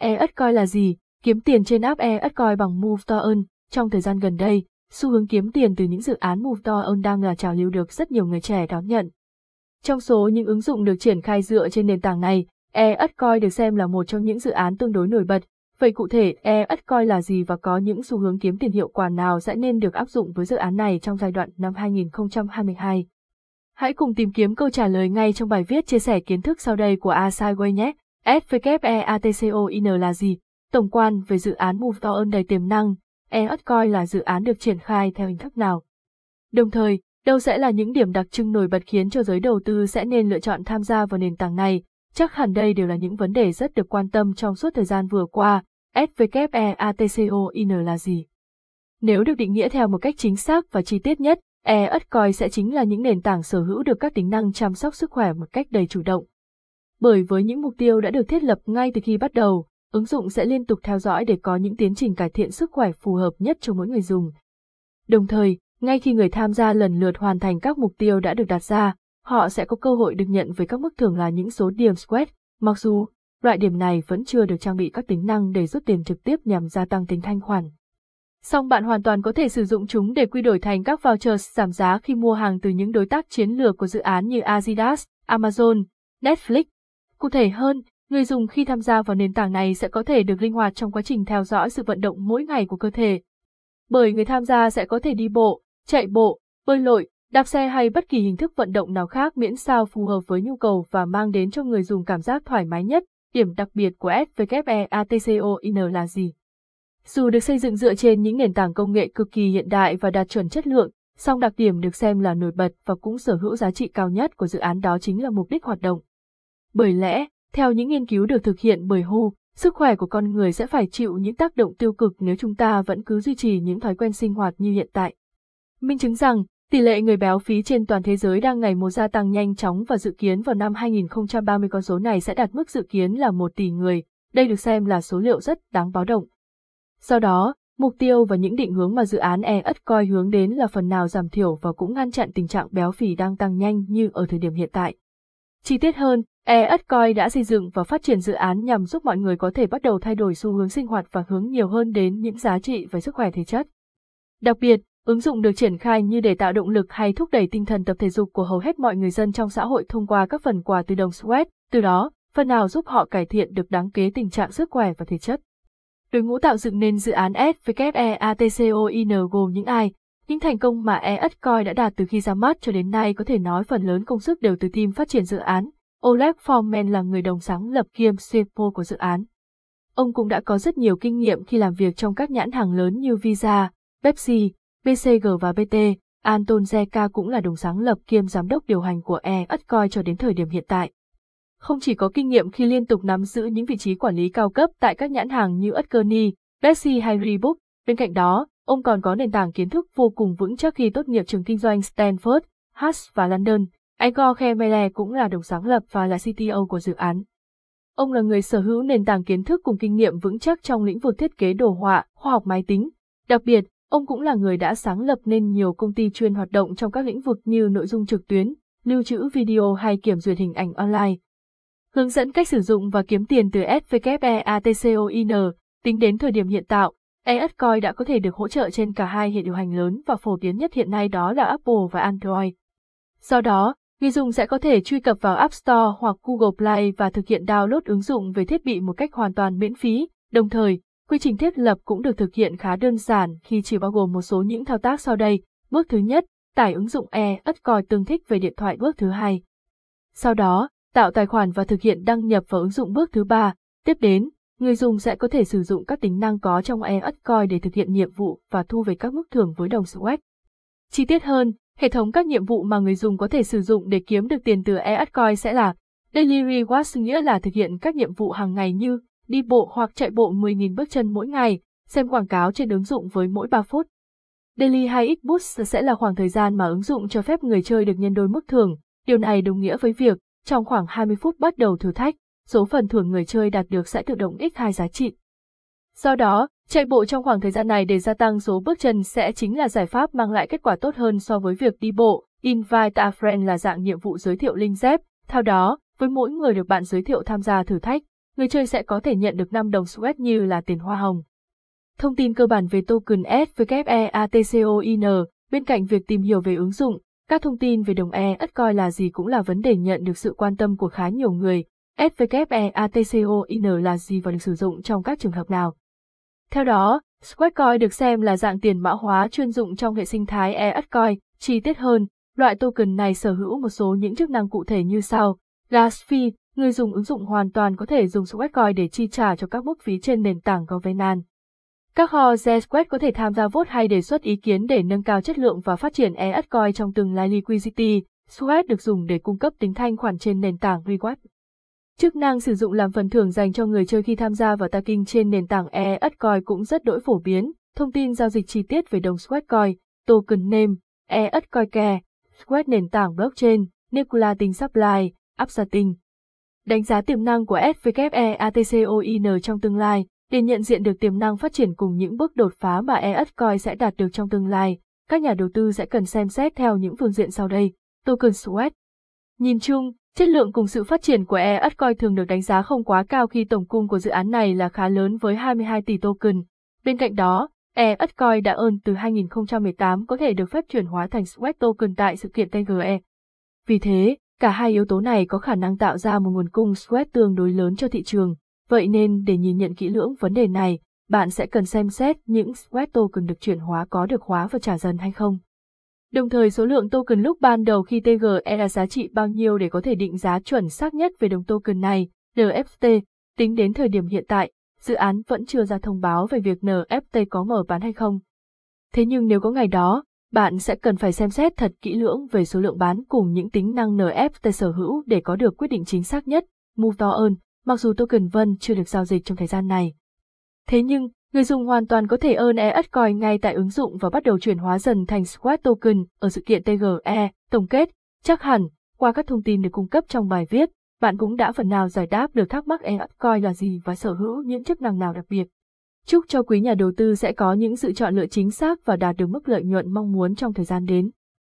E-Coin là gì? Kiếm tiền trên app E-Coin bằng Move to Earn. Trong thời gian gần đây, xu hướng kiếm tiền từ những dự án Move to Earn đang là trào lưu được rất nhiều người trẻ đón nhận. Trong số những ứng dụng được triển khai dựa trên nền tảng này, E-Coin được xem là một trong những dự án tương đối nổi bật. Vậy cụ thể E-Coin là gì và có những xu hướng kiếm tiền hiệu quả nào sẽ nên được áp dụng với dự án này trong giai đoạn năm 2022? Hãy cùng tìm kiếm câu trả lời ngay trong bài viết chia sẻ kiến thức sau đây của Asaiway nhé. SWEATCOIN là gì? Tổng quan về dự án Move to Earn đầy tiềm năng, eAtcoin là dự án được triển khai theo hình thức nào? Đồng thời, đâu sẽ là những điểm đặc trưng nổi bật khiến cho giới đầu tư sẽ nên lựa chọn tham gia vào nền tảng này? Chắc hẳn đây đều là những vấn đề rất được quan tâm trong suốt thời gian vừa qua. SWEATCOIN là gì? Nếu được định nghĩa theo một cách chính xác và chi tiết nhất, eAtcoin sẽ chính là những nền tảng sở hữu được các tính năng chăm sóc sức khỏe một cách đầy chủ động. Bởi với những mục tiêu đã được thiết lập ngay từ khi bắt đầu, ứng dụng sẽ liên tục theo dõi để có những tiến trình cải thiện sức khỏe phù hợp nhất cho mỗi người dùng. Đồng thời, ngay khi người tham gia lần lượt hoàn thành các mục tiêu đã được đặt ra, họ sẽ có cơ hội được nhận với các mức thưởng là những số điểm squat, mặc dù loại điểm này vẫn chưa được trang bị các tính năng để rút tiền trực tiếp nhằm gia tăng tính thanh khoản. Song bạn hoàn toàn có thể sử dụng chúng để quy đổi thành các vouchers giảm giá khi mua hàng từ những đối tác chiến lược của dự án như Adidas, Amazon, Netflix. Cụ thể hơn, người dùng khi tham gia vào nền tảng này sẽ có thể được linh hoạt trong quá trình theo dõi sự vận động mỗi ngày của cơ thể. Bởi người tham gia sẽ có thể đi bộ, chạy bộ, bơi lội, đạp xe hay bất kỳ hình thức vận động nào khác miễn sao phù hợp với nhu cầu và mang đến cho người dùng cảm giác thoải mái nhất. Điểm đặc biệt của SWEATCOIN là gì? Dù được xây dựng dựa trên những nền tảng công nghệ cực kỳ hiện đại và đạt chuẩn chất lượng, song đặc điểm được xem là nổi bật và cũng sở hữu giá trị cao nhất của dự án đó chính là mục đích hoạt động. Bởi lẽ, theo những nghiên cứu được thực hiện bởi WHO, sức khỏe của con người sẽ phải chịu những tác động tiêu cực nếu chúng ta vẫn cứ duy trì những thói quen sinh hoạt như hiện tại. Minh chứng rằng, tỷ lệ người béo phí trên toàn thế giới đang ngày một gia tăng nhanh chóng và dự kiến vào năm 2030 con số này sẽ đạt mức dự kiến là 1 tỷ người, đây được xem là số liệu rất đáng báo động. Do đó, mục tiêu và những định hướng mà dự án e coi hướng đến là phần nào giảm thiểu và cũng ngăn chặn tình trạng béo phì đang tăng nhanh như ở thời điểm hiện tại. Chi tiết hơn, e đã xây dựng và phát triển dự án nhằm giúp mọi người có thể bắt đầu thay đổi xu hướng sinh hoạt và hướng nhiều hơn đến những giá trị về sức khỏe thể chất. Đặc biệt, ứng dụng được triển khai như để tạo động lực hay thúc đẩy tinh thần tập thể dục của hầu hết mọi người dân trong xã hội thông qua các phần quà từ đồng sweat, từ đó, phần nào giúp họ cải thiện được đáng kế tình trạng sức khỏe và thể chất. Đội ngũ tạo dựng nên dự án SWEATCOIN gồm những ai, những thành công mà eAtcoin đã đạt từ khi ra mắt cho đến nay có thể nói phần lớn công sức đều từ team phát triển dự án. Oleg Forman là người đồng sáng lập kiêm CFO của dự án. Ông cũng đã có rất nhiều kinh nghiệm khi làm việc trong các nhãn hàng lớn như Visa, Pepsi, BCG và BT. Anton Zeka cũng là đồng sáng lập kiêm giám đốc điều hành của eAtcoin cho đến thời điểm hiện tại. Không chỉ có kinh nghiệm khi liên tục nắm giữ những vị trí quản lý cao cấp tại các nhãn hàng như Utkerny, Pepsi hay Reebok, bên cạnh đó, ông còn có nền tảng kiến thức vô cùng vững chắc khi tốt nghiệp trường kinh doanh Stanford, Harvard và London. Igor Khemele cũng là đồng sáng lập và là CTO của dự án. Ông là người sở hữu nền tảng kiến thức cùng kinh nghiệm vững chắc trong lĩnh vực thiết kế đồ họa, khoa học máy tính. Đặc biệt, ông cũng là người đã sáng lập nên nhiều công ty chuyên hoạt động trong các lĩnh vực như nội dung trực tuyến, lưu trữ video hay kiểm duyệt hình ảnh online. Hướng dẫn cách sử dụng và kiếm tiền từ SWEATCOIN, tính đến thời điểm hiện tạo, eAtcoin đã có thể được hỗ trợ trên cả hai hệ điều hành lớn và phổ biến nhất hiện nay đó là Apple và Android. Do đó, người dùng sẽ có thể truy cập vào App Store hoặc Google Play và thực hiện download ứng dụng về thiết bị một cách hoàn toàn miễn phí, đồng thời, quy trình thiết lập cũng được thực hiện khá đơn giản khi chỉ bao gồm một số những thao tác sau đây. Bước thứ nhất, tải ứng dụng eAtcoin tương thích về điện thoại bước thứ hai. Sau đó, tạo tài khoản và thực hiện đăng nhập vào ứng dụng bước thứ ba. Tiếp đến, người dùng sẽ có thể sử dụng các tính năng có trong e ất coi để thực hiện nhiệm vụ và thu về các mức thưởng với đồng Sweat. Chi tiết hơn, hệ thống các nhiệm vụ mà người dùng có thể sử dụng để kiếm được tiền từ eAtcoin sẽ là Daily Rewards nghĩa là thực hiện các nhiệm vụ hàng ngày như đi bộ hoặc chạy bộ 10.000 bước chân mỗi ngày, xem quảng cáo trên ứng dụng với mỗi 3 phút. Daily hay X Boost sẽ là khoảng thời gian mà ứng dụng cho phép người chơi được nhân đôi mức thưởng, điều này đồng nghĩa với việc trong khoảng 20 phút bắt đầu thử thách, số phần thưởng người chơi đạt được sẽ tự động x2 giá trị. Do đó, chạy bộ trong khoảng thời gian này để gia tăng số bước chân sẽ chính là giải pháp mang lại kết quả tốt hơn so với việc đi bộ. Invite a friend là dạng nhiệm vụ giới thiệu link dép. Theo đó, với mỗi người được bạn giới thiệu tham gia thử thách, người chơi sẽ có thể nhận được 5 đồng sweat như là tiền hoa hồng. Thông tin cơ bản về token SWEATCOIN, bên cạnh việc tìm hiểu về ứng dụng, các thông tin về đồng E ất coi là gì cũng là vấn đề nhận được sự quan tâm của khá nhiều người. SWEATCOIN là gì và được sử dụng trong các trường hợp nào? Theo đó, Squarecoin được xem là dạng tiền mã hóa chuyên dụng trong hệ sinh thái ESCoin. Chi tiết hơn, loại token này sở hữu một số những chức năng cụ thể như sau. Gas fee, người dùng ứng dụng hoàn toàn có thể dùng Squarecoin để chi trả cho các mức phí trên nền tảng Covenant. Các kho Zsquad có thể tham gia vote hay đề xuất ý kiến để nâng cao chất lượng và phát triển ESCoin trong tương lai liquidity. Square được dùng để cung cấp tính thanh khoản trên nền tảng Reward. Chức năng sử dụng làm phần thưởng dành cho người chơi khi tham gia vào taking trên nền tảng EATCOIN cũng rất đổi phổ biến. Thông tin giao dịch chi tiết về đồng Squarecoin, token name, EATCOIN Care, sweat nền tảng blockchain, Nicolating Supply, Upstarting. Đánh giá tiềm năng của SWEATCOIN trong tương lai, để nhận diện được tiềm năng phát triển cùng những bước đột phá mà EATCOIN sẽ đạt được trong tương lai, các nhà đầu tư sẽ cần xem xét theo những phương diện sau đây. Token Sweat Nhìn chung, chất lượng cùng sự phát triển của EATCOIN thường được đánh giá không quá cao khi tổng cung của dự án này là khá lớn với 22 tỷ token. Bên cạnh đó, EATCOIN đã ơn từ 2018 có thể được phép chuyển hóa thành Sweat token tại sự kiện TGE. Vì thế, cả hai yếu tố này có khả năng tạo ra một nguồn cung Sweat tương đối lớn cho thị trường. Vậy nên để nhìn nhận kỹ lưỡng vấn đề này, bạn sẽ cần xem xét những sweat token được chuyển hóa có được hóa và trả dần hay không. Đồng thời số lượng token lúc ban đầu khi TGE là giá trị bao nhiêu để có thể định giá chuẩn xác nhất về đồng token này, NFT, tính đến thời điểm hiện tại, dự án vẫn chưa ra thông báo về việc NFT có mở bán hay không. Thế nhưng nếu có ngày đó, bạn sẽ cần phải xem xét thật kỹ lưỡng về số lượng bán cùng những tính năng NFT sở hữu để có được quyết định chính xác nhất, move to earn, mặc dù token Vân chưa được giao dịch trong thời gian này. Thế nhưng, người dùng hoàn toàn có thể earn EATCOIN ngay tại ứng dụng và bắt đầu chuyển hóa dần thành Squat Token ở sự kiện TGE. Tổng kết, chắc hẳn, qua các thông tin được cung cấp trong bài viết, bạn cũng đã phần nào giải đáp được thắc mắc EATCOIN là gì và sở hữu những chức năng nào đặc biệt. Chúc cho quý nhà đầu tư sẽ có những sự chọn lựa chính xác và đạt được mức lợi nhuận mong muốn trong thời gian đến.